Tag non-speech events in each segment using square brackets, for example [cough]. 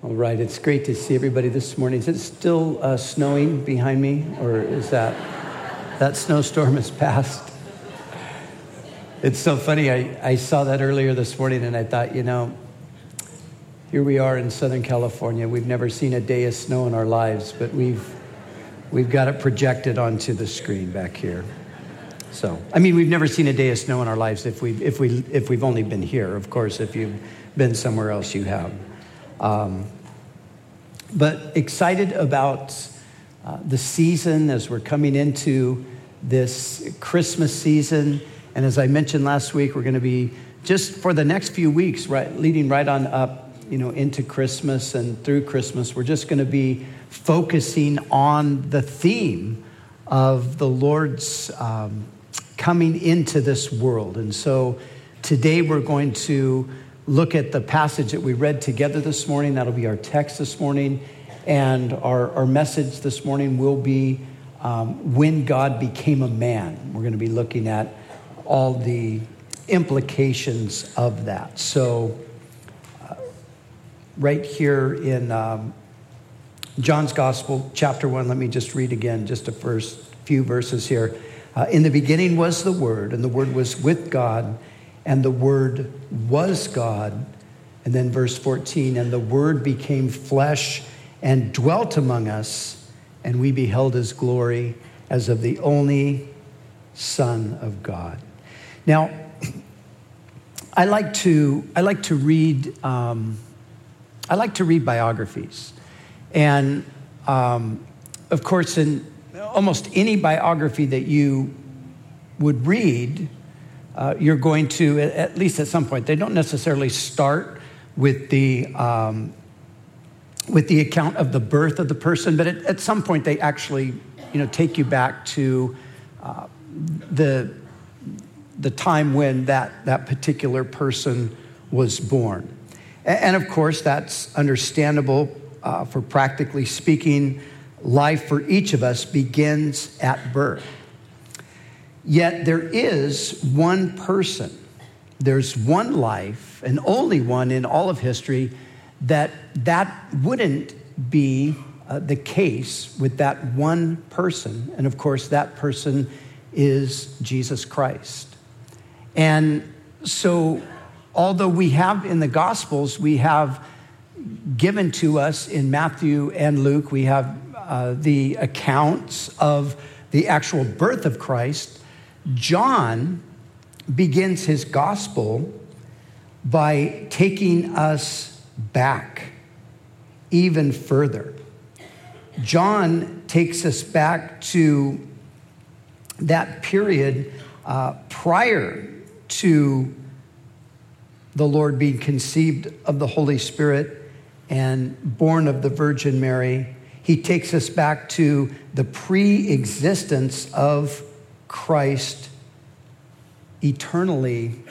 All right, it's great to see everybody this morning. Is it still uh, snowing behind me, or is that that snowstorm has passed? It's so funny. I, I saw that earlier this morning, and I thought, you know, here we are in Southern California. We've never seen a day of snow in our lives, but we've we've got it projected onto the screen back here. So, I mean, we've never seen a day of snow in our lives if we if we if we've only been here. Of course, if you've been somewhere else, you have. Um, but excited about uh, the season as we're coming into this Christmas season. And as I mentioned last week, we're going to be just for the next few weeks, right, leading right on up, you know, into Christmas and through Christmas. We're just going to be focusing on the theme of the Lord's um, coming into this world. And so today we're going to look at the passage that we read together this morning. That'll be our text this morning. And our, our message this morning will be um, When God Became a Man. We're going to be looking at all the implications of that. So, uh, right here in um, John's Gospel, chapter 1, let me just read again, just the first few verses here. Uh, in the beginning was the Word, and the Word was with God and the Word was God. And then verse 14, and the Word became flesh and dwelt among us, and we beheld his glory as of the only Son of God. Now, I like to, I like to read, um, I like to read biographies. And um, of course, in almost any biography that you would read, uh, you're going to, at least at some point, they don't necessarily start with the, um, with the account of the birth of the person, but at, at, some point they actually, you know, take you back to uh, the, the time when that, that particular person was born. And, and of course, that's understandable uh, for practically speaking. Life for each of us begins at birth. Yet there is one person, there's one life, and only one in all of history, that that wouldn't be uh, the case with that one person. And of course, that person is Jesus Christ. And so, although we have in the Gospels, we have given to us in Matthew and Luke, we have uh, the accounts of the actual birth of Christ. John begins his gospel by taking us back even further. John takes us back to that period uh, prior to the Lord being conceived of the Holy Spirit and born of the Virgin Mary. He takes us back to the pre existence of Christ eternally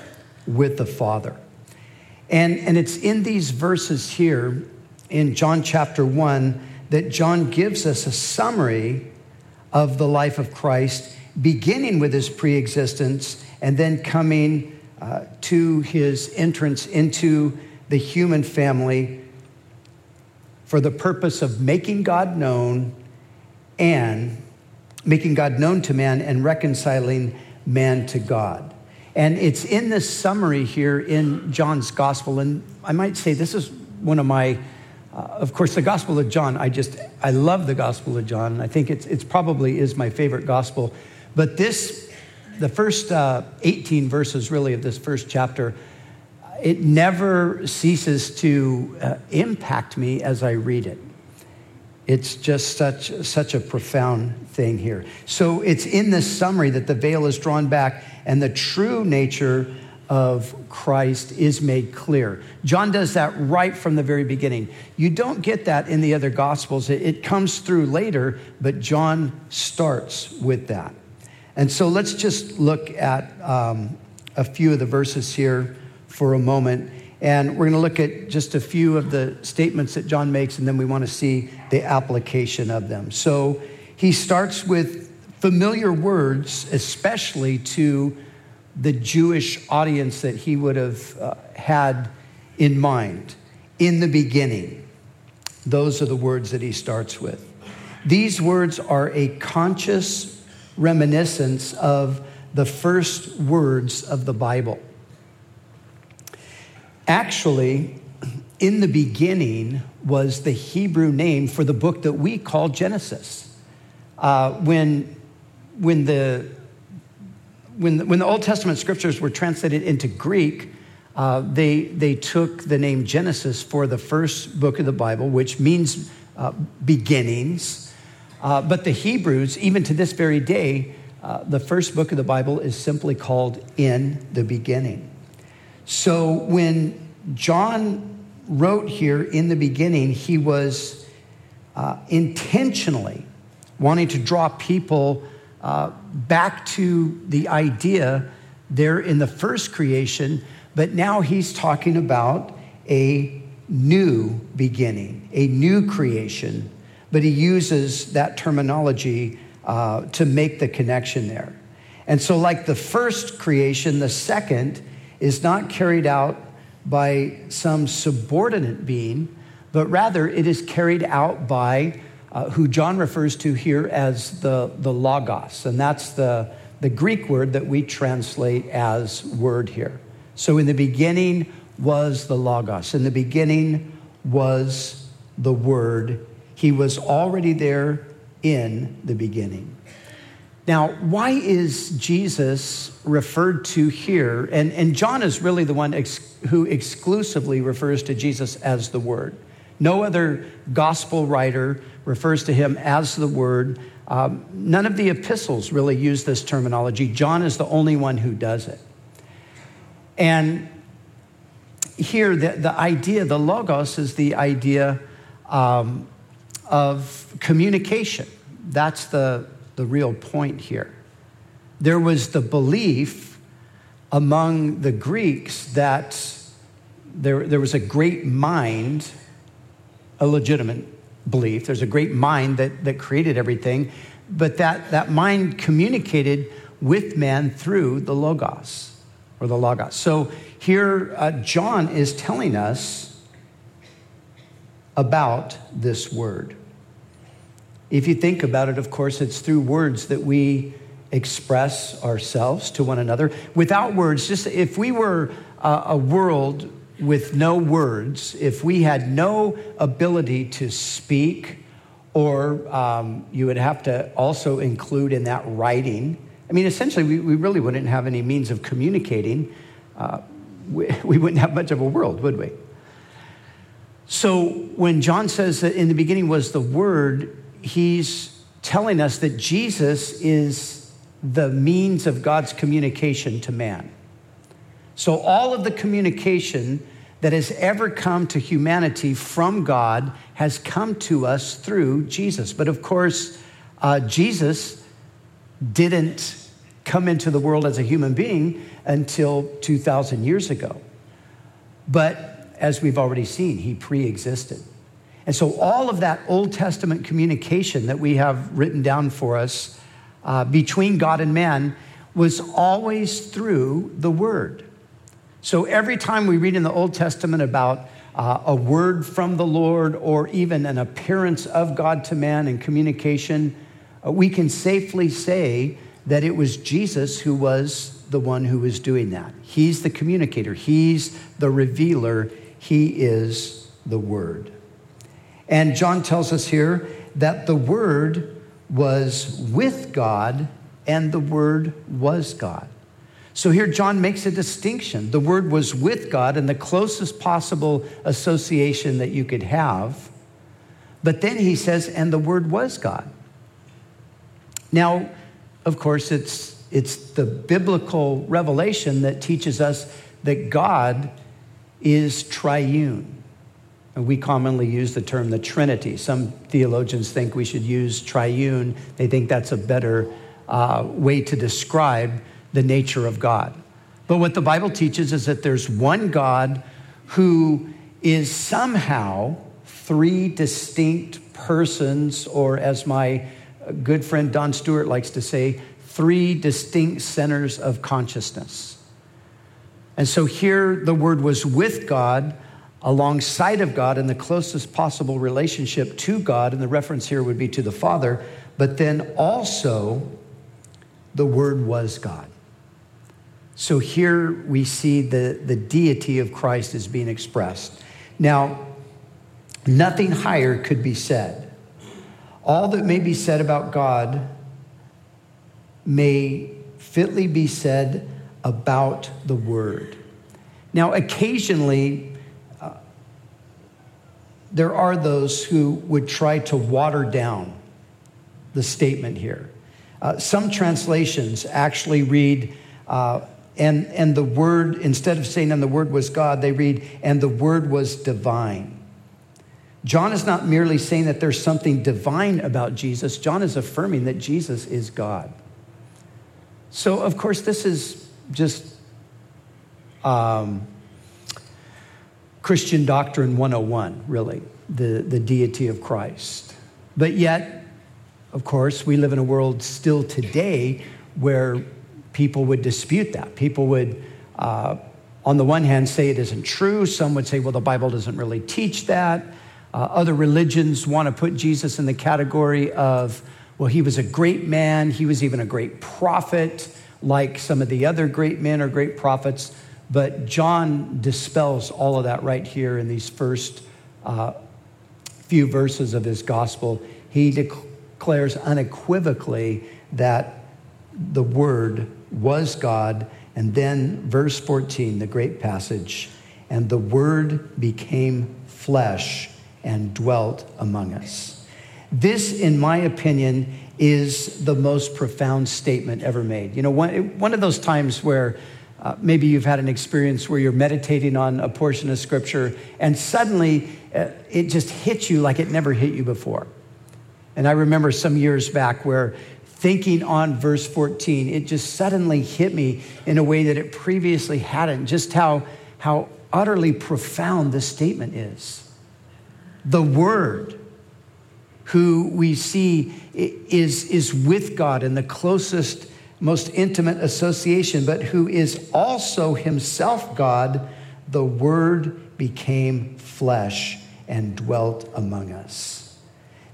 with the Father. And, and it's in these verses here in John chapter 1 that John gives us a summary of the life of Christ, beginning with his pre existence and then coming uh, to his entrance into the human family for the purpose of making God known and making God known to man and reconciling man to God. And it's in this summary here in John's gospel. And I might say this is one of my, uh, of course, the gospel of John. I just, I love the gospel of John. I think it's, it's probably is my favorite gospel. But this, the first uh, 18 verses really of this first chapter, it never ceases to uh, impact me as I read it. It's just such, such a profound thing here. So it's in this summary that the veil is drawn back and the true nature of Christ is made clear. John does that right from the very beginning. You don't get that in the other Gospels, it, comes through later, but John starts with that. And so let's just look at um, a few of the verses here for a moment. And we're going to look at just a few of the statements that John makes, and then we want to see the application of them. So he starts with familiar words, especially to the Jewish audience that he would have uh, had in mind. In the beginning. Those are the words that he starts with. These words are a conscious reminiscence of the first words of the Bible. Actually, in the beginning was the Hebrew name for the book that we call Genesis. Uh, when, when, the, when, the, when the Old Testament scriptures were translated into Greek, uh, they, they took the name Genesis for the first book of the Bible, which means uh, beginnings. Uh, but the Hebrews, even to this very day, uh, the first book of the Bible is simply called In the Beginning. So when John wrote here in the beginning, he was uh, intentionally wanting to draw people uh, back to the idea there in the first creation, but now he's talking about a new beginning, a new creation, but he uses that terminology uh, to make the connection there. And so, like the first creation, the second is not carried out by some subordinate being, but rather it is carried out by uh, who John refers to here as the, the Logos. And that's the, the Greek word that we translate as word here. So in the beginning was the Logos. In the beginning was the Word. He was already there in the beginning. Now, why is Jesus referred to here? And, and John is really the one ex- who exclusively refers to Jesus as the Word. No other gospel writer refers to him as the Word. Um, none of the epistles really use this terminology. John is the only one who does it. And here, the, the idea, the logos, is the idea um, of communication. That's the, the real point here. There was the belief among the Greeks that there, there was a great mind, a legitimate belief. There's a great mind that, that created everything, but that, that mind communicated with man through the Logos or the Logos. So here, uh, John is telling us about this word. If you think about it, of course, it's through words that we express ourselves to one another. Without words, just if we were a world with no words, if we had no ability to speak, or um, you would have to also include in that writing. I mean, essentially, we, we really wouldn't have any means of communicating. Uh, we, [laughs] we wouldn't have much of a world, would we? So when John says that in the beginning was the Word, he's telling us that Jesus is the means of God's communication to man. So all of the communication that has ever come to humanity from God has come to us through Jesus. But of course, uh, Jesus didn't come into the world as a human being until 2,000 years ago. But as we've already seen, he pre existed. And so, all of that Old Testament communication that we have written down for us uh, between God and man was always through the Word. So, every time we read in the Old Testament about uh, a word from the Lord or even an appearance of God to man in communication, uh, we can safely say that it was Jesus who was the one who was doing that. He's the communicator, He's the revealer, He is the Word. And John tells us here that the Word was with God and the Word was God. So here John makes a distinction. The Word was with God and the closest possible association that you could have. But then he says, and the Word was God. Now, of course, it's it's the biblical revelation that teaches us that God is triune. And we commonly use the term the Trinity. Some theologians think we should use triune, they think that's a better uh, way to describe the nature of God. But what the Bible teaches is that there's one God who is somehow three distinct persons, or as my good friend Don Stewart likes to say, three distinct centers of consciousness. And so here the word was with God, alongside of God in the closest possible relationship to God, and the reference here would be to the Father, but then also the Word was God. So here we see the, the deity of Christ is being expressed. Now, nothing higher could be said. All that may be said about God may fitly be said about the Word. Now, occasionally, there are those who would try to water down the statement here. Uh, some translations actually read, uh, and, and the word, instead of saying, and the word was God, they read, and the word was divine. John is not merely saying that there's something divine about Jesus, John is affirming that Jesus is God. So, of course, this is just um, Christian Doctrine 101, really, the, the deity of Christ. But yet, of course, we live in a world still today where people would dispute that. People would, uh, on the one hand, say it isn't true. Some would say, well, the Bible doesn't really teach that. Uh, other religions want to put Jesus in the category of, well, he was a great man, he was even a great prophet like some of the other great men or great prophets. But John dispels all of that right here in these first uh, few verses of his gospel. He declares unequivocally that the Word was God. And then, verse 14, the great passage, and the Word became flesh and dwelt among us. This, in my opinion, is the most profound statement ever made. You know, one, one of those times where uh, maybe you've had an experience where you're meditating on a portion of scripture and suddenly uh, it just hits you like it never hit you before. And I remember some years back where thinking on verse 14, it just suddenly hit me in a way that it previously hadn't, just how, how utterly profound this statement is. The Word who we see is, is with God in the closest, most intimate association, but who is also himself God, the Word became flesh and dwelt among us.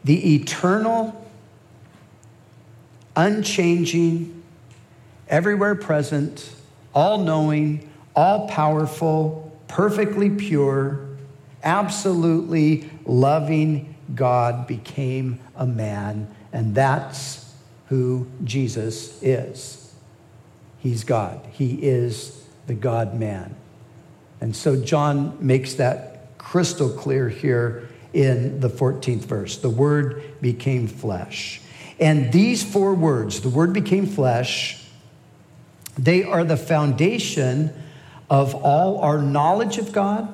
The eternal, unchanging, everywhere present, all knowing, all powerful, perfectly pure, absolutely loving, God became a man, and that's who Jesus is. He's God, He is the God man. And so John makes that crystal clear here in the 14th verse. The Word became flesh. And these four words, the Word became flesh, they are the foundation of all our knowledge of God,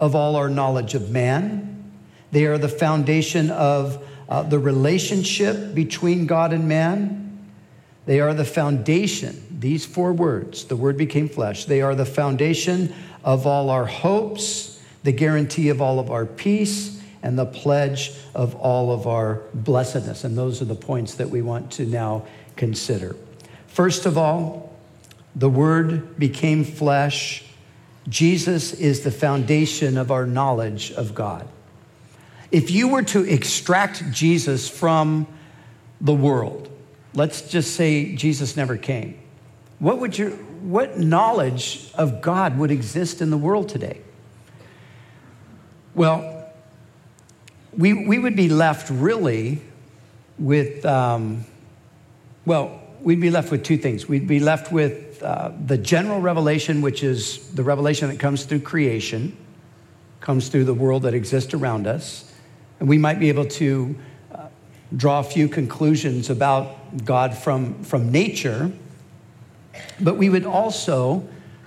of all our knowledge of man, they are the foundation of uh, the relationship between God and man. They are the foundation, these four words, the word became flesh. They are the foundation of all our hopes, the guarantee of all of our peace, and the pledge of all of our blessedness. And those are the points that we want to now consider. First of all, the word became flesh. Jesus is the foundation of our knowledge of God. If you were to extract Jesus from the world, let's just say Jesus never came, what would your what knowledge of God would exist in the world today? Well, we, we would be left really with, um, well, we'd be left with two things. We'd be left with uh, the general revelation, which is the revelation that comes through creation, comes through the world that exists around us. And we might be able to uh, draw a few conclusions about God from, from nature, but we would also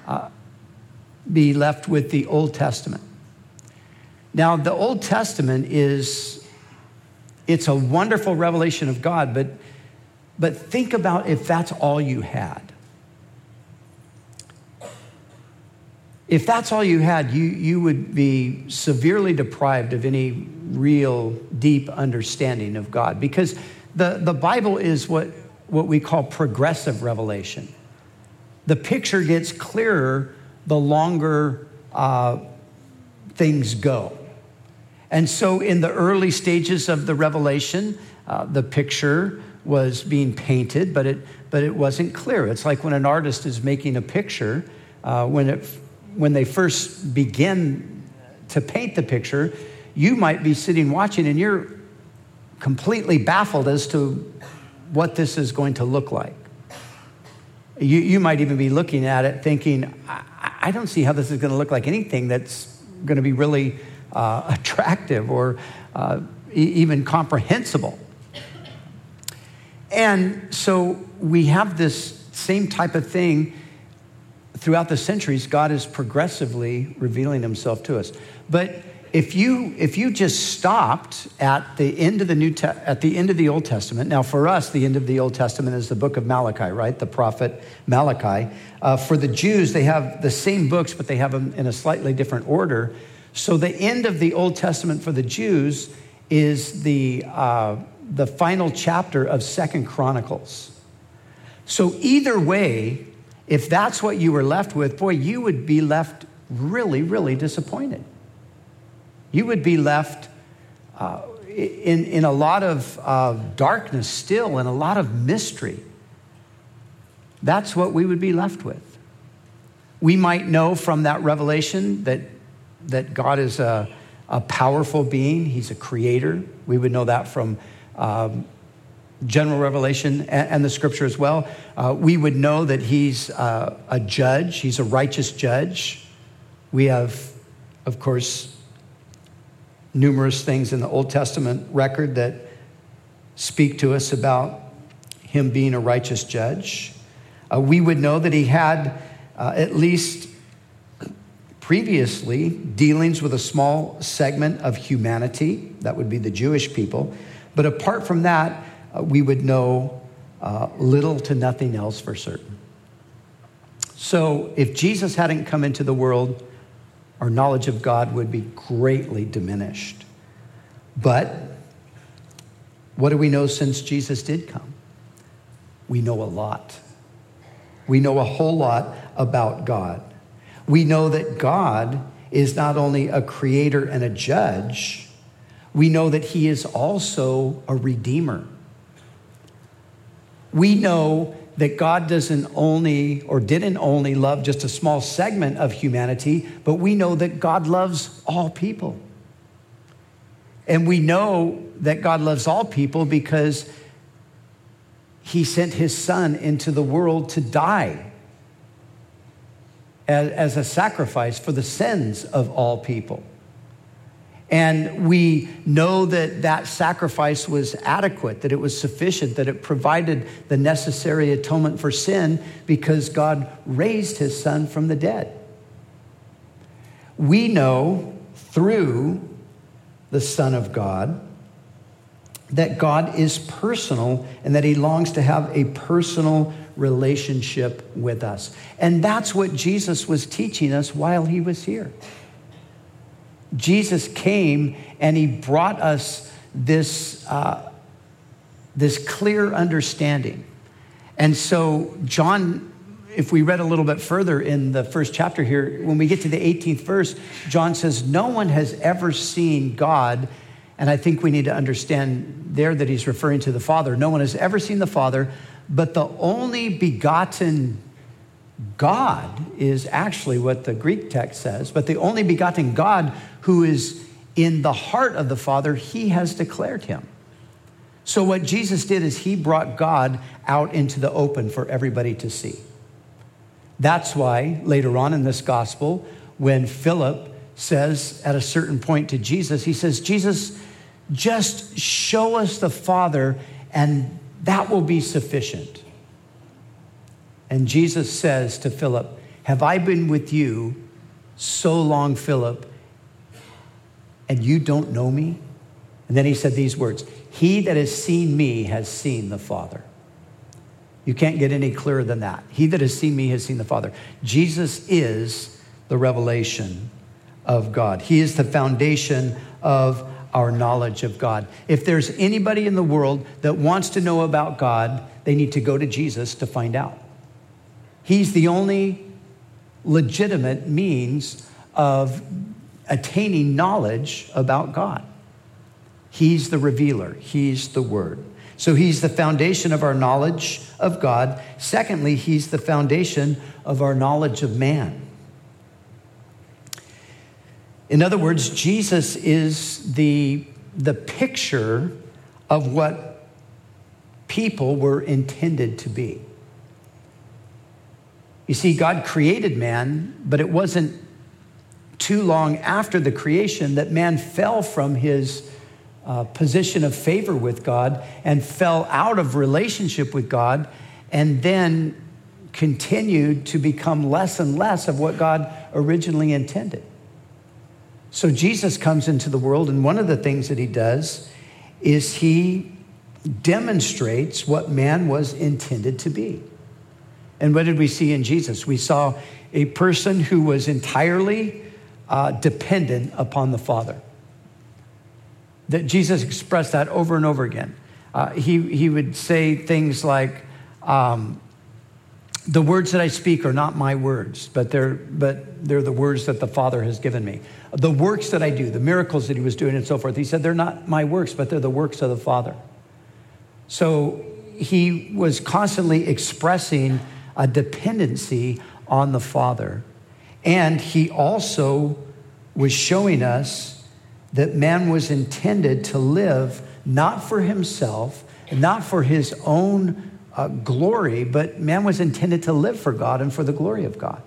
uh, be left with the Old Testament. Now, the Old Testament is it's a wonderful revelation of God, but, but think about if that's all you had. If that's all you had, you, you would be severely deprived of any real deep understanding of God because the, the Bible is what, what we call progressive revelation. The picture gets clearer the longer uh, things go. And so, in the early stages of the revelation, uh, the picture was being painted, but it, but it wasn't clear. It's like when an artist is making a picture, uh, when, it, when they first begin to paint the picture, you might be sitting watching and you're completely baffled as to what this is going to look like. You, you might even be looking at it thinking, I, I don't see how this is going to look like anything that's going to be really uh, attractive or uh, e- even comprehensible. And so we have this same type of thing throughout the centuries. God is progressively revealing himself to us. But if you if you just stopped at the end of the new Te- at the end of the Old Testament, now for us the end of the Old Testament is the book of Malachi, right? The prophet Malachi. Uh, for the Jews, they have the same books, but they have them in a slightly different order. So the end of the Old Testament for the Jews is the uh, the final chapter of Second Chronicles. So either way, if that's what you were left with, boy, you would be left really, really disappointed you would be left uh, in, in a lot of uh, darkness still and a lot of mystery. That's what we would be left with. We might know from that revelation that, that God is a, a powerful being, He's a creator. We would know that from um, general revelation and, and, the scripture as well. Uh, we would know that He's uh, a judge, He's a righteous judge. We have, of course, numerous things in the Old Testament record that speak to us about him being a righteous judge. Uh, we would know that he had uh, at least previously dealings with a small segment of humanity, that would be the Jewish people. But apart from that, uh, we would know uh, little to nothing else for certain. So if Jesus hadn't come into the world, our knowledge of God would be greatly diminished. But what do we know since Jesus did come? We know a lot. We know a whole lot about God. We know that God is not only a creator and a judge, we know that he is also a redeemer. We know that God doesn't only or didn't only love just a small segment of humanity, but we know that God loves all people. And we know that God loves all people because he sent his son into the world to die as, as a sacrifice for the sins of all people. And we know that that sacrifice was adequate, that it was sufficient, that it provided the necessary atonement for sin because God raised his son from the dead. We know through the Son of God that God is personal and that he longs to have a personal relationship with us. And that's what Jesus was teaching us while he was here. Jesus came and he brought us this, uh, this clear understanding. And so, John, if we read a little bit further in the first chapter here, when we get to the 18th verse, John says, No one has ever seen God. And I think we need to understand there that he's referring to the Father. No one has ever seen the Father, but the only begotten God is actually what the Greek text says, but the only begotten God who is in the heart of the Father, he has declared him. So, what Jesus did is he brought God out into the open for everybody to see. That's why later on in this gospel, when Philip says at a certain point to Jesus, he says, Jesus, just show us the Father, and that will be sufficient. And Jesus says to Philip, Have I been with you so long, Philip, and you don't know me? And then he said these words He that has seen me has seen the Father. You can't get any clearer than that. He that has seen me has seen the Father. Jesus is the revelation of God, He is the foundation of our knowledge of God. If there's anybody in the world that wants to know about God, they need to go to Jesus to find out. He's the only legitimate means of attaining knowledge about God. He's the revealer, He's the Word. So He's the foundation of our knowledge of God. Secondly, He's the foundation of our knowledge of man. In other words, Jesus is the, the picture of what people were intended to be. You see, God created man, but it wasn't too long after the creation that man fell from his uh, position of favor with God and fell out of relationship with God and then continued to become less and less of what God originally intended. So Jesus comes into the world, and one of the things that he does is he demonstrates what man was intended to be. And what did we see in Jesus? We saw a person who was entirely uh, dependent upon the Father. That Jesus expressed that over and over again. Uh, he, he would say things like, um, the words that I speak are not my words, but they're, but they're the words that the Father has given me. The works that I do, the miracles that he was doing, and so forth, he said, they're not my works, but they're the works of the Father. So he was constantly expressing a dependency on the Father. And he also was showing us that man was intended to live not for himself, not for his own uh, glory, but man was intended to live for God and for the glory of God.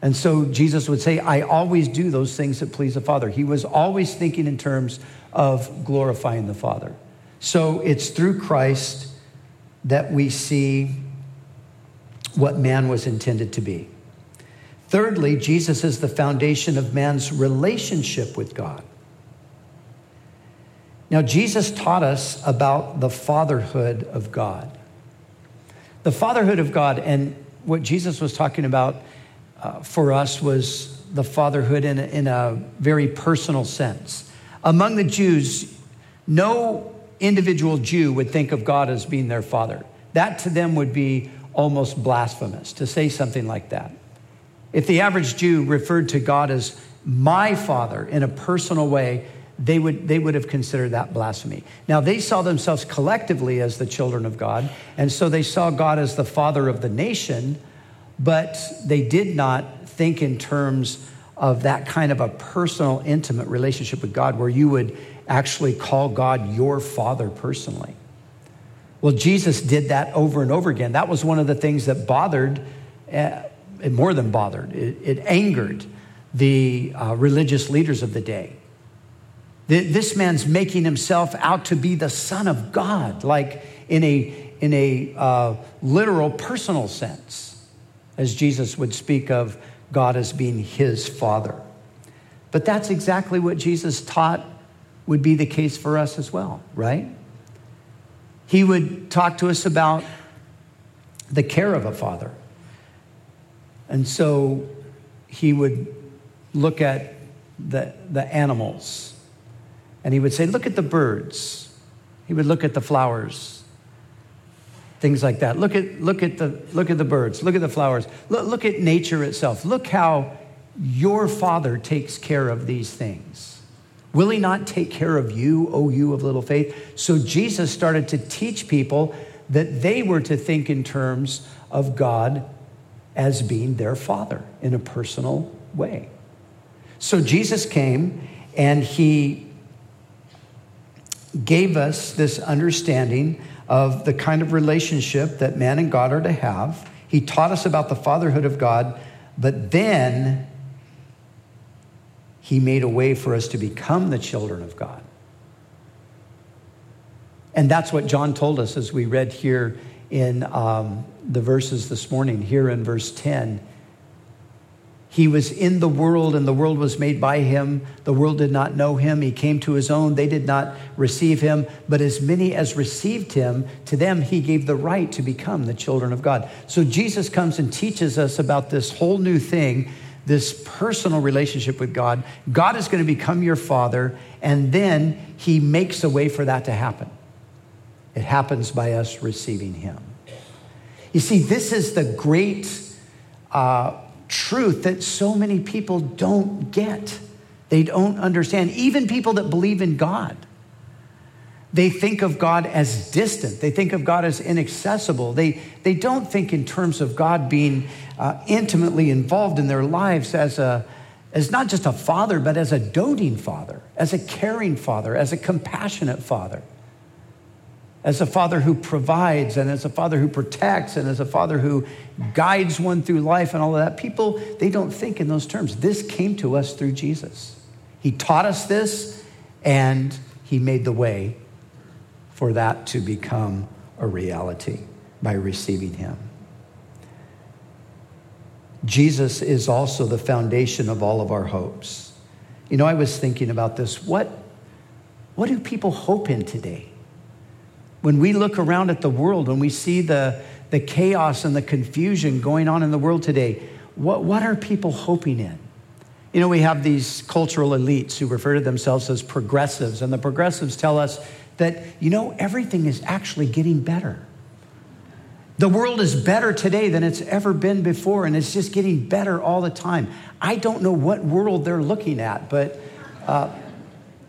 And so Jesus would say, I always do those things that please the Father. He was always thinking in terms of glorifying the Father. So it's through Christ that we see what man was intended to be. Thirdly, Jesus is the foundation of man's relationship with God. Now, Jesus taught us about the fatherhood of God. The fatherhood of God, and what Jesus was talking about uh, for us was the fatherhood in a, in a very personal sense. Among the Jews, no individual Jew would think of God as being their father. That to them would be almost blasphemous to say something like that. If the average Jew referred to God as my father in a personal way, they would, they would have considered that blasphemy. Now, they saw themselves collectively as the children of God, and so they saw God as the father of the nation, but they did not think in terms of that kind of a personal, intimate relationship with God where you would actually call God your father personally. Well, Jesus did that over and over again. That was one of the things that bothered, uh, more than bothered, it, it angered the uh, religious leaders of the day this man's making himself out to be the Son of God, like in a, in a uh, literal personal sense, as Jesus would speak of God as being his Father. But that's exactly what Jesus taught would be the case for us as well, right? He would talk to us about the care of a father. And so he would look at the, the animals and he would say, Look at the birds. He would look at the flowers, things like that. Look at, look at, the, look at the birds, look at the flowers, look, look at nature itself. Look how your Father takes care of these things. Will he not take care of you, O you of little faith? So Jesus started to teach people that they were to think in terms of God as being their Father in a personal way. So Jesus came and he gave us this understanding of the kind of relationship that man and God are to have. He taught us about the fatherhood of God, but then he made a way for us to become the children of God. And that's what John told us as we read here in um, the verses this morning, here in verse 10. He was in the world, and the world was made by him. The world did not know him. He came to his own. They did not receive him. But as many as received him, to them he gave the right to become the children of God. So Jesus comes and teaches us about this whole new thing, this personal relationship with God. God is going to become your father, and then he makes a way for that to happen. It happens by us receiving him. You see, this is the great. Uh, truth that so many people don't get. They don't understand. Even people that believe in God, they think of God as distant. They think of God as inaccessible. They, they don't think in terms of God being uh, intimately involved in their lives as, a, as not just a father, but as a doting father, as a caring father, as a compassionate father as a father who provides and as a father who protects and as a father who guides one through life and all of that. People, they don't think in those terms. This came to us through Jesus. He taught us this and he made the way for that to become a reality by receiving him. Jesus is also the foundation of all of our hopes. You know, I was thinking about this. What, what do people hope in today? When we look around at the world and we see the, the chaos and the confusion going on in the world today, what, what are people hoping in? You know, we have these cultural elites who refer to themselves as progressives, and the progressives tell us that, you know, everything is actually getting better. The world is better today than it's ever been before, and it's just getting better all the time. I don't know what world they're looking at, but uh,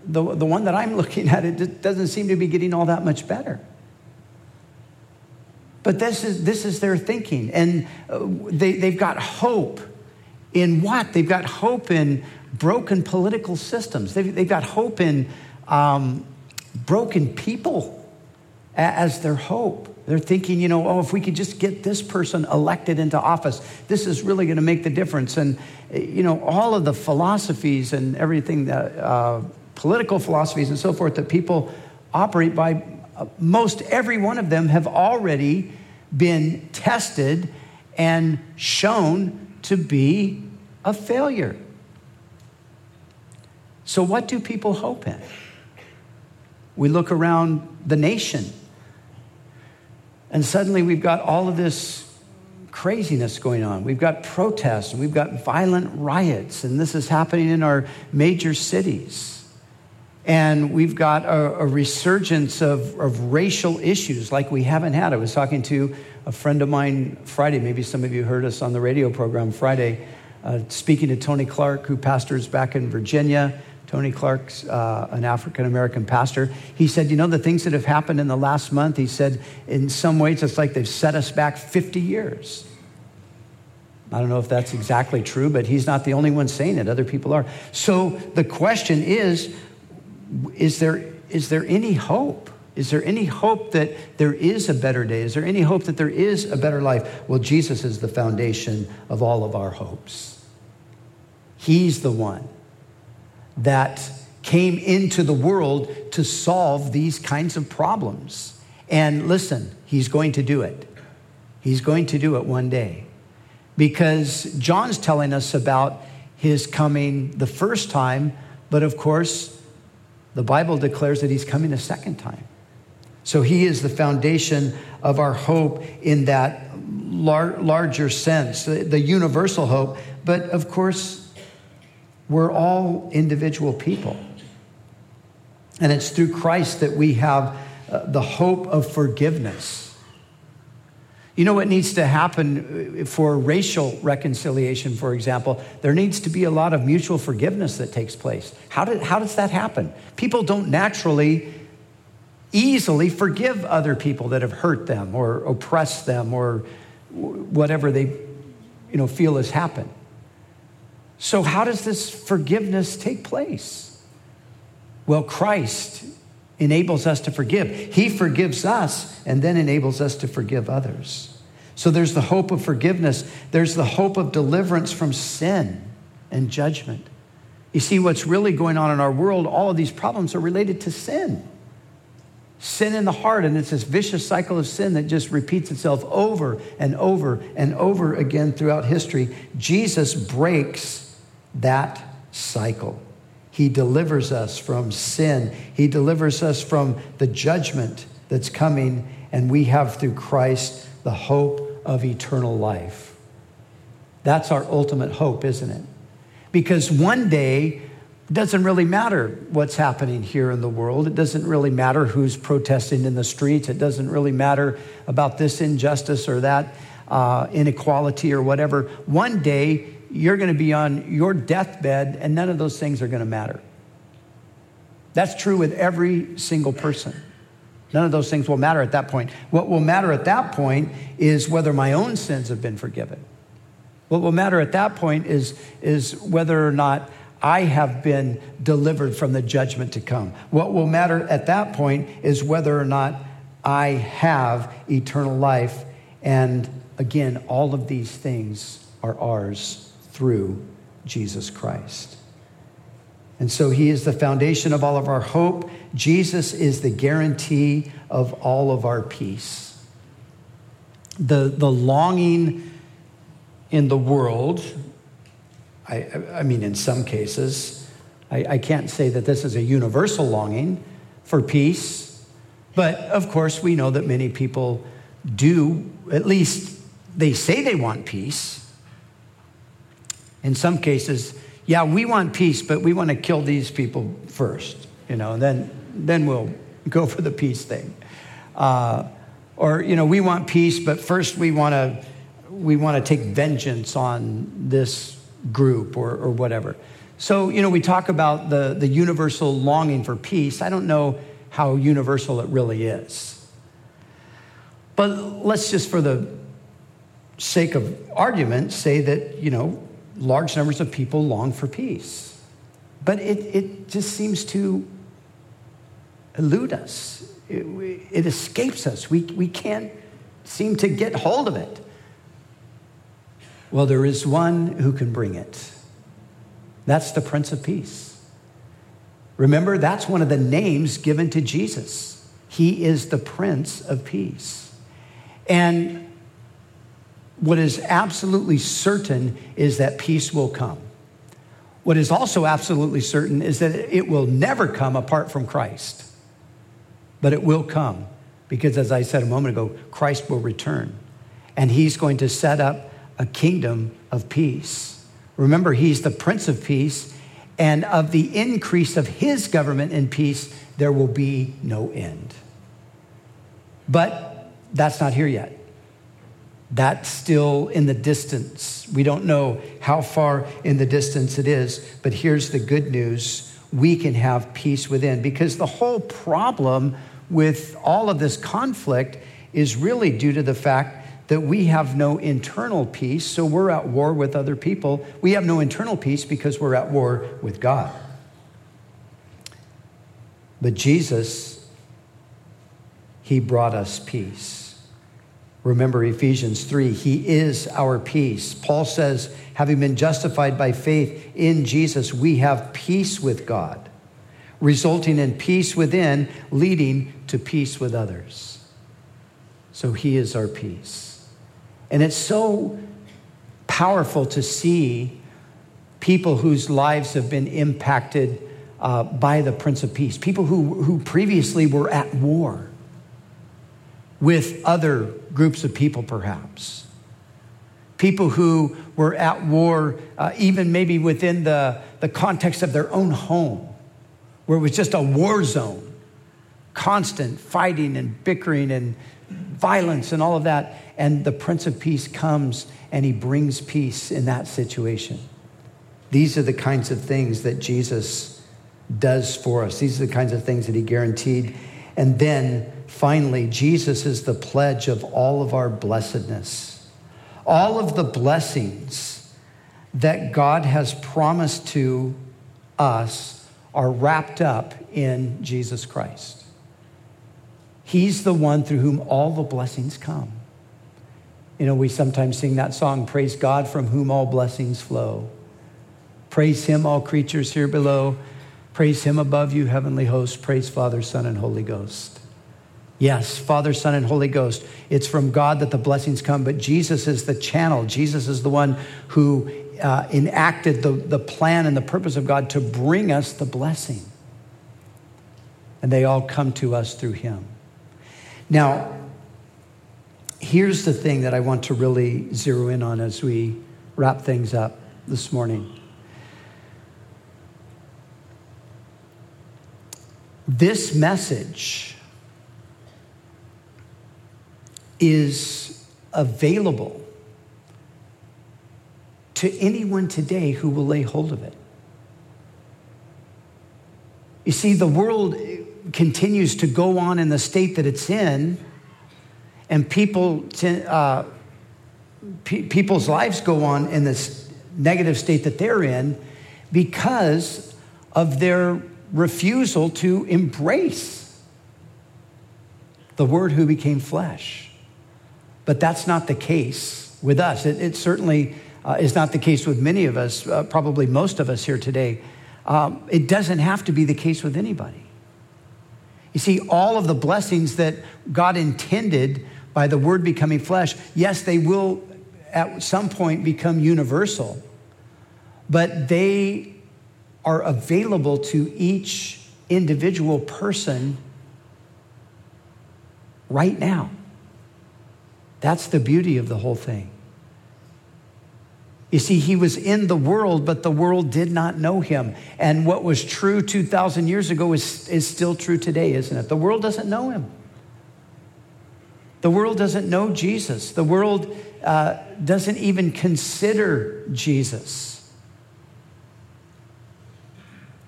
the, the one that I'm [laughs] looking at, it doesn't seem to be getting all that much better. But this is, this is their thinking. And uh, they, they've got hope in what? They've got hope in broken political systems, they've, they've got hope in um, broken people as their hope. They're thinking, you know, oh, if we could just get this person elected into office, this is really going to make the difference. And, you know, all of the philosophies and everything that uh, political philosophies and so forth that people operate by, uh, most every one of them have already been tested and shown to be a failure. So, what do people hope in? We look around the nation, and suddenly we've got all of this craziness going on. We've got protests, and we've got violent riots, and this is happening in our major cities. And we've got a, a resurgence of, of racial issues like we haven't had. I was talking to a friend of mine Friday, maybe some of you heard us on the radio program Friday, uh, speaking to Tony Clark, who pastors back in Virginia. Tony Clark's uh, an African American pastor. He said, You know, the things that have happened in the last month, he said, in some ways, it's like they've set us back 50 years. I don't know if that's exactly true, but he's not the only one saying it. Other people are. So the question is is there, is there any hope? Is there any hope that there is a better day? Is there any hope that there is a better life? Well, Jesus is the foundation of all of our hopes. He's the one that came into the world to solve these kinds of problems. And listen, he's going to do it. He's going to do it one day. Because John's telling us about his coming the first time, but of course, the Bible declares that he's coming a second time. So he is the foundation of our hope in that lar- larger sense, the, the universal hope. But of course, we're all individual people. And it's through Christ that we have uh, the hope of forgiveness you know what needs to happen uh, for racial reconciliation, for example? There needs to be a lot of mutual forgiveness that takes place. How, did, how does that happen? People don't naturally, easily forgive other people that have hurt them or oppressed them or whatever they you know, feel has happened. So, how does this forgiveness take place? Well, Christ enables us to forgive. He forgives us and then enables us to forgive others. So there's the hope of forgiveness, there's the hope of deliverance from sin and judgment. You see, what's really going on in our world, all of these problems are related to sin. Sin in the heart, and it's this vicious cycle of sin that just repeats itself over and over and over again throughout history. Jesus breaks that cycle. He delivers us from sin. He delivers us from the judgment that's coming, and we have through Christ the hope of eternal life. That's our ultimate hope, isn't it? Because one day, it doesn't really matter what's happening here in the world. It doesn't really matter who's protesting in the streets. It doesn't really matter about this injustice or that. uh, inequality or whatever, one day you're going to be on your deathbed and none of those things are going to matter. That's true with every single person. None of those things will matter at that point. What will matter at that point is whether my own sins have been forgiven. What will matter at that point is, is whether or not I have been delivered from the judgment to come. What will matter at that point is whether or not I have eternal life. And again, all of these things are ours through Jesus Christ. And so he is the foundation of all of our hope. Jesus is the guarantee of all of our peace. The, the longing in the world, I, I mean, in some cases, I, I can't say that this is a universal longing for peace, but of course, we know that many people do, at least they say they want peace. In some cases, yeah, we want peace, but we want to kill these people first, you know, then, then we'll [laughs] go for the peace thing. Uh, or, you know, we want peace, but first we want to we want to take vengeance on this group or, or whatever. So, you know, we talk about the, the universal longing for peace. I don't know how universal it really is. But let's just, for the sake of argument, say that, you know, large numbers of people long for peace. But it, it just seems to elude us, it, it escapes us. We, we can't seem to get hold of it. Well, there is one who can bring it. That's the Prince of Peace. Remember, that's one of the names given to Jesus. He is the Prince of Peace. And what is absolutely certain is that peace will come. What is also absolutely certain is that it will never come apart from Christ. But it will come because, as I said a moment ago, Christ will return. And he's going to set up a kingdom of peace. Remember, he's the Prince of Peace, and of the increase of his government and peace, there will be no end. But that's not here yet. That's still in the distance. We don't know how far in the distance it is, but here's the good news we can have peace within because the whole problem with all of this conflict is really due to the fact that we have no internal peace, so we're at war with other people. We have no internal peace because we're at war with God. But Jesus, He brought us peace. Remember Ephesians 3, He is our peace. Paul says, having been justified by faith in Jesus, we have peace with God, resulting in peace within, leading to peace with others. So He is our peace. And it's so powerful to see people whose lives have been impacted uh, by the Prince of Peace, people who, who previously were at war with other groups of people, perhaps. People who were at war, uh, even maybe within the, the context of their own home, where it was just a war zone, constant fighting and bickering and violence and all of that. And the Prince of Peace comes and he brings peace in that situation. These are the kinds of things that Jesus does for us. These are the kinds of things that he guaranteed. And then finally, Jesus is the pledge of all of our blessedness. All of the blessings that God has promised to us are wrapped up in Jesus Christ. He's the one through whom all the blessings come. You know, we sometimes sing that song, Praise God from whom all blessings flow. Praise Him, all creatures here below. Praise Him above you, heavenly hosts. Praise Father, Son, and Holy Ghost. Yes, Father, Son, and Holy Ghost. It's from God that the blessings come, but Jesus is the channel. Jesus is the one who uh, enacted the, the plan and the purpose of God to bring us the blessing. And they all come to us through Him. Now, here's the thing that I want to really zero in on as we wrap things up this morning. This message is available to anyone today who will lay hold of it. You see, the world continues to go on in the state that it's in, and people, uh, pe- people's lives go on in this negative state that they're in because of their refusal to embrace the Word who became flesh. But that's not the case with us. It, it certainly uh, is not the case with many of us, uh, probably most of us here today. Um, it doesn't have to be the case with anybody. You see, all of the blessings that God intended by the Word becoming flesh, yes, they will at some point become universal, but they are available to each individual person right now. That's the beauty of the whole thing. You see, he was in the world, but the world did not know him. And what was true 2,000 years ago is, is still true today, isn't it? The world doesn't know him. The world doesn't know Jesus. The world uh, doesn't even consider Jesus.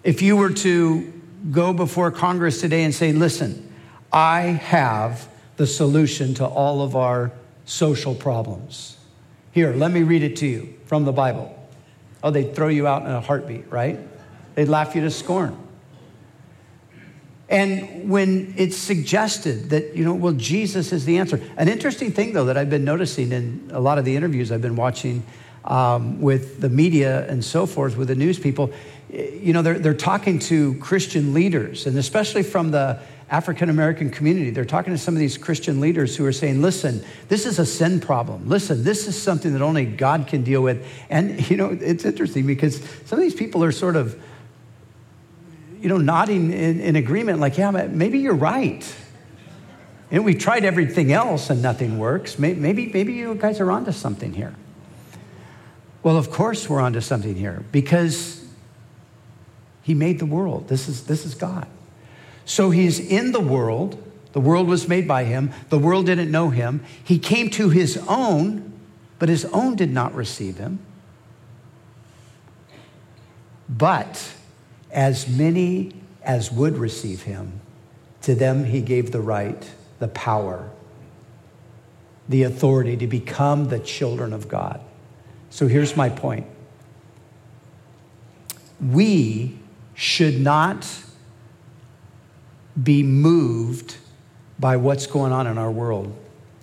If you were to go before Congress today and say, listen, I have the solution to all of our social problems. Here, let me read it to you from the Bible. Oh, they'd throw you out in a heartbeat, right? They'd laugh you to scorn. And when it's suggested that, you know, well, Jesus is the answer. An interesting thing, though, that I've been noticing in a lot of the interviews I've been watching um, with the media and so forth, with the news people, you know, they're, they're talking to Christian leaders, and especially from the African American community. They're talking to some of these Christian leaders who are saying, listen, this is a sin problem. Listen, this is something that only God can deal with. And, [laughs] you know, it's interesting because some of these people are sort of, you know, nodding in, in agreement, like, yeah, maybe you're right. And we've tried everything else and nothing works. Maybe, maybe you guys are onto something here. Well, of course we're onto something here because he made the world. This is, this is God. So he's in the world. The world was made by him. The world didn't know him. He came to his own, but his own did not receive him. But as many as would receive him, to them he gave the right, the power, the authority to become the children of God. So here's my point. We should not be moved by what's going on in our world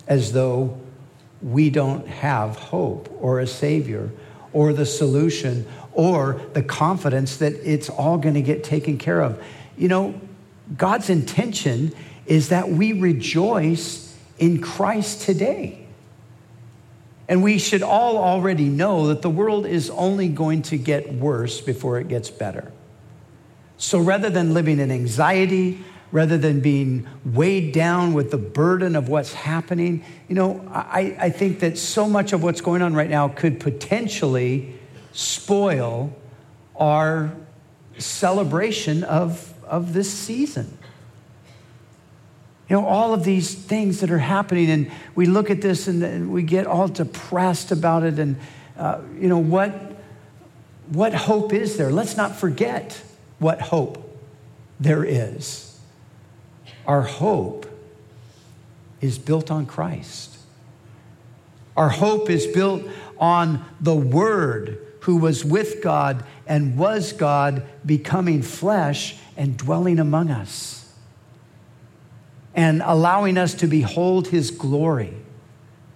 as though we don't have hope or a savior or the solution or the confidence that it's all going to get taken care of. You know, God's intention is that we rejoice in Christ today. And we should all already know that the world is only going to get worse before it gets better. So rather than living in anxiety, rather than being weighed down with the burden of what's happening. You know, I, I think that so much of what's going on right now could potentially spoil our celebration of, of this season. You know, all of these things that are happening, and we look at this and, and we get all depressed about it. And, uh, you know, what, what hope is there? Let's not forget what hope there is. Our hope is built on Christ. Our hope is built on the Word who was with God and was God becoming flesh and dwelling among us and allowing us to behold his glory.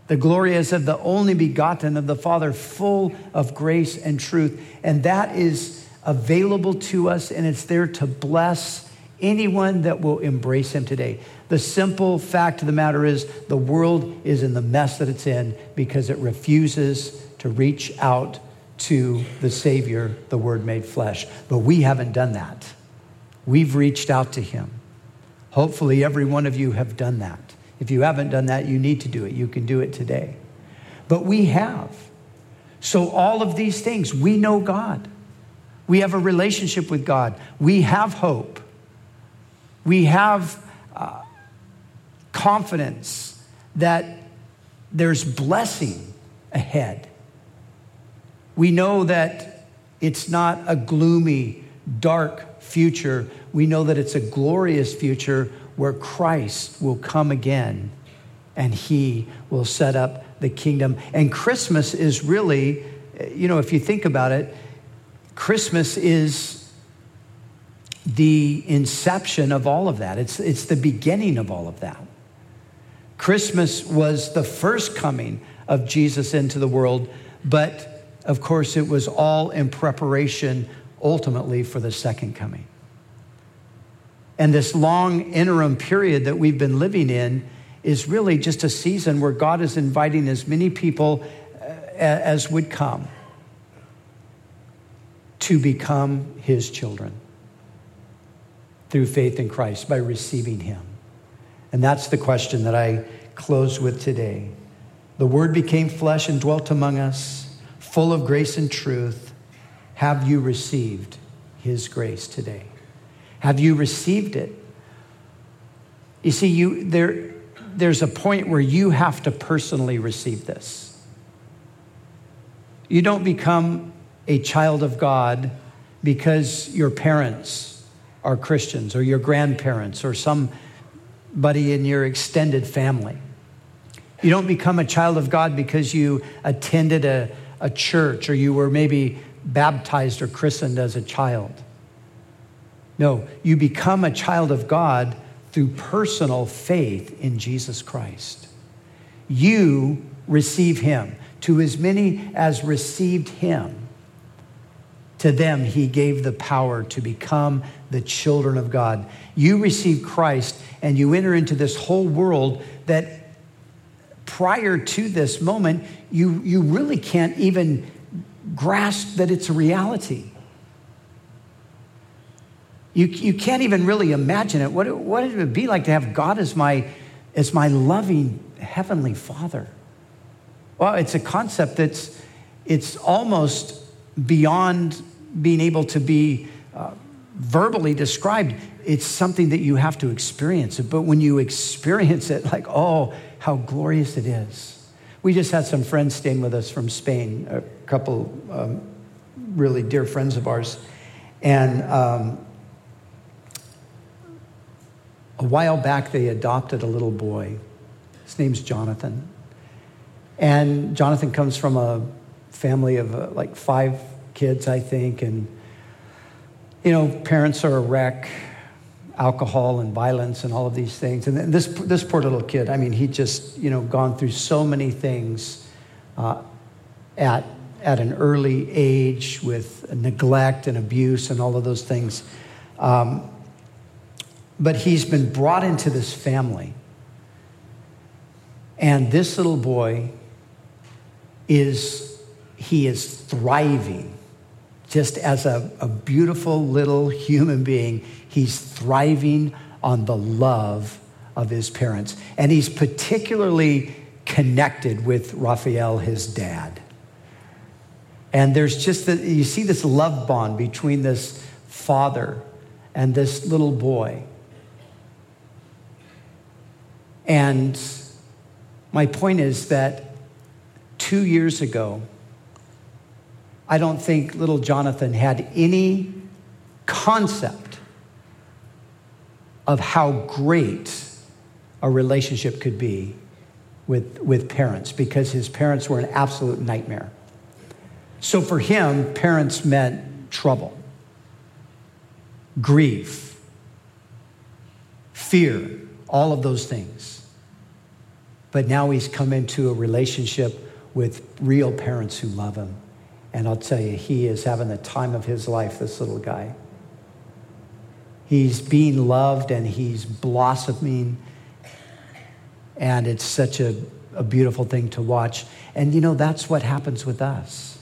The glory is of the only begotten of the Father, full of grace and truth. And that is available to us, and it's there to bless anyone that will embrace him today. The simple fact of the matter is the world is in the mess that it's in because it refuses to reach out to the Savior, the Word made flesh. But we haven't done that. We've reached out to him. Hopefully, every one of you have done that. If you haven't done that, you need to do it. You can do it today. But we have. So, all of these things, we know God. We have a relationship with God. We have hope. We have uh, confidence that there's blessing ahead. We know that it's not a gloomy, dark future. We know that it's a glorious future where Christ will come again and he will set up the kingdom. And Christmas is really, you know, if you think about it, Christmas is the inception of all of that. It's, it's the beginning of all of that. Christmas was the first coming of Jesus into the world, but of course, it was all in preparation ultimately for the second coming. And this long interim period that we've been living in is really just a season where God is inviting as many people uh, as would come to become his children through faith in Christ by receiving him. And that's the question that I close with today. The word became flesh and dwelt among us, full of grace and truth. Have you received his grace today? Have you received it? You see, you, there, there's a point where you have to personally receive this. You don't become a child of God because your parents are Christians or your grandparents or somebody in your extended family. You don't become a child of God because you attended a, a church or you were maybe baptized or christened as a child. No, you become a child of God through personal faith in Jesus Christ. You receive him. To as many as received him, to them he gave the power to become the children of God. You receive Christ and you enter into this whole world that prior to this moment, you, you really can't even grasp that it's a reality. You, you can't even really imagine it. What, what it would be like to have God as my, as my loving heavenly Father. Well, it's a concept that's it's almost beyond being able to be uh, verbally described. It's something that you have to experience. But when you experience it, like, oh, how glorious it is. We just had some friends staying with us from Spain, a couple um, really dear friends of ours. And um, a while back, they adopted a little boy. His name's Jonathan. And Jonathan comes from a family of uh, like five kids, I think. And, you know, parents are a wreck, alcohol and violence and all of these things. And this, this poor little kid, I mean, he just, you know, gone through so many things uh, at, at an early age with neglect and abuse and all of those things. Um, but he's been brought into this family. And this little boy is, he is thriving just as a, a beautiful little human being. He's thriving on the love of his parents. And he's particularly connected with Raphael, his dad. And there's just, the, you see this love bond between this father and this little boy. And my point is that two years ago, I don't think little Jonathan had any concept of how great a relationship could be with, with parents because his parents were an absolute nightmare. So for him, parents meant trouble, grief, fear, all of those things. But now he's come into a relationship with real parents who love him. And I'll tell you, he is having the time of his life, this little guy. He's being loved and he's blossoming. And it's such a, a beautiful thing to watch. And you know, that's what happens with us.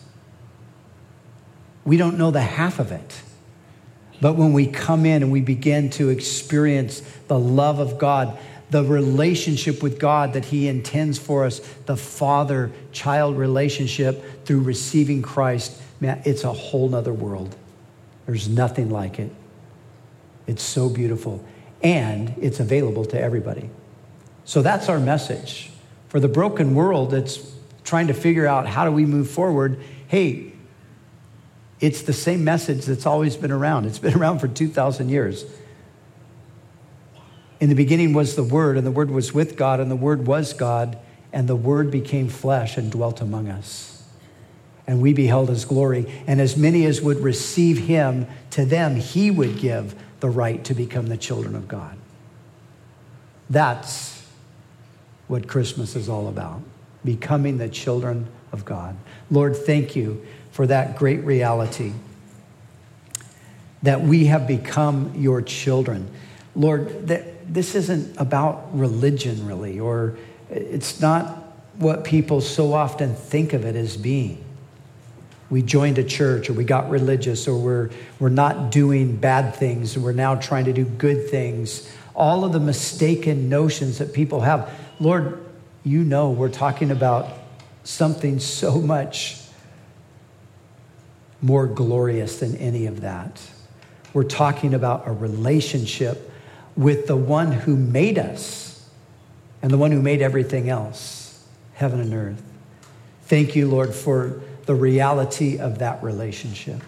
We don't know the half of it. But when we come in and we begin to experience the love of God, the relationship with God that He intends for us, the father child relationship through receiving Christ, man, it's a whole nother world. There's nothing like it. It's so beautiful. And it's available to everybody. So that's our message. For the broken world that's trying to figure out how do we move forward, hey, It's the same message that's always been around. It's been around for 2,000 years. In the beginning was the Word, and the Word was with God, and the Word was God, and the Word became flesh and dwelt among us. And we beheld his glory. And as many as would receive him, to them he would give the right to become the children of God. That's what Christmas is all about becoming the children of God. Lord, thank you for that great reality that we have become your children. Lord, that this isn't about religion really, or it's not what people so often think of it as being. We joined a church or we got religious or we're, we're not doing bad things and we're now trying to do good things. All of the mistaken notions that people have. Lord, you know we're talking about something so much more glorious than any of that. We're talking about a relationship with the one who made us and the one who made everything else, heaven and earth. Thank you, Lord, for the reality of that relationship.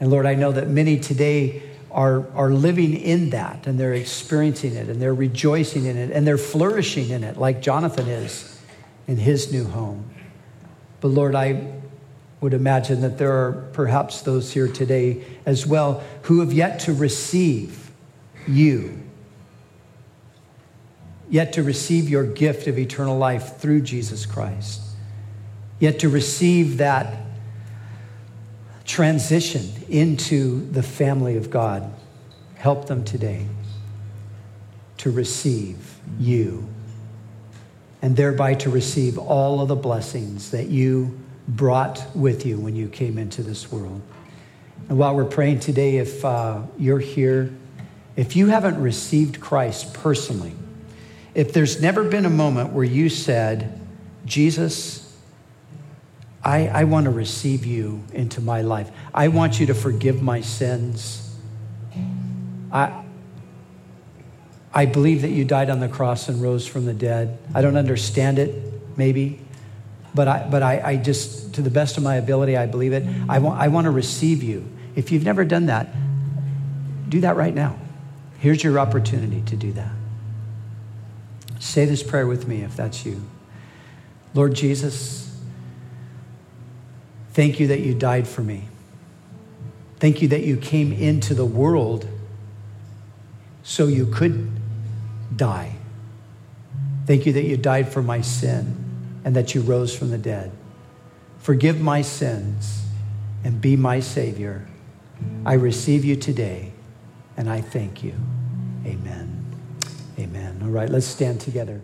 And Lord, I know that many today are, are living in that and they're experiencing it and they're rejoicing in it and they're flourishing in it, like Jonathan is in his new home. But Lord, I would imagine that there are perhaps those here today as well who have yet to receive you, yet to receive your gift of eternal life through Jesus Christ, yet to receive that transition into the family of God. Help them today to receive you and thereby to receive all of the blessings that you brought with you when you came into this world. And while we're praying today, if uh, you're here, if you haven't received Christ personally, if there's never been a moment where you said, Jesus, I, I want to receive you into my life. I want you to forgive my sins. I, I believe that you died on the cross and rose from the dead. I don't understand it, maybe, but I, but I, I just, to the best of my ability, I believe it. I want, I want to receive you. If you've never done that, do that right now. Here's your opportunity to do that. Say this prayer with me if that's you. Lord Jesus, thank you that you died for me. Thank you that you came into the world so you could die. Thank you that you died for my sin and that you rose from the dead. Forgive my sins and be my Savior. I receive you today and I thank you. Amen. Amen. All right, let's stand together.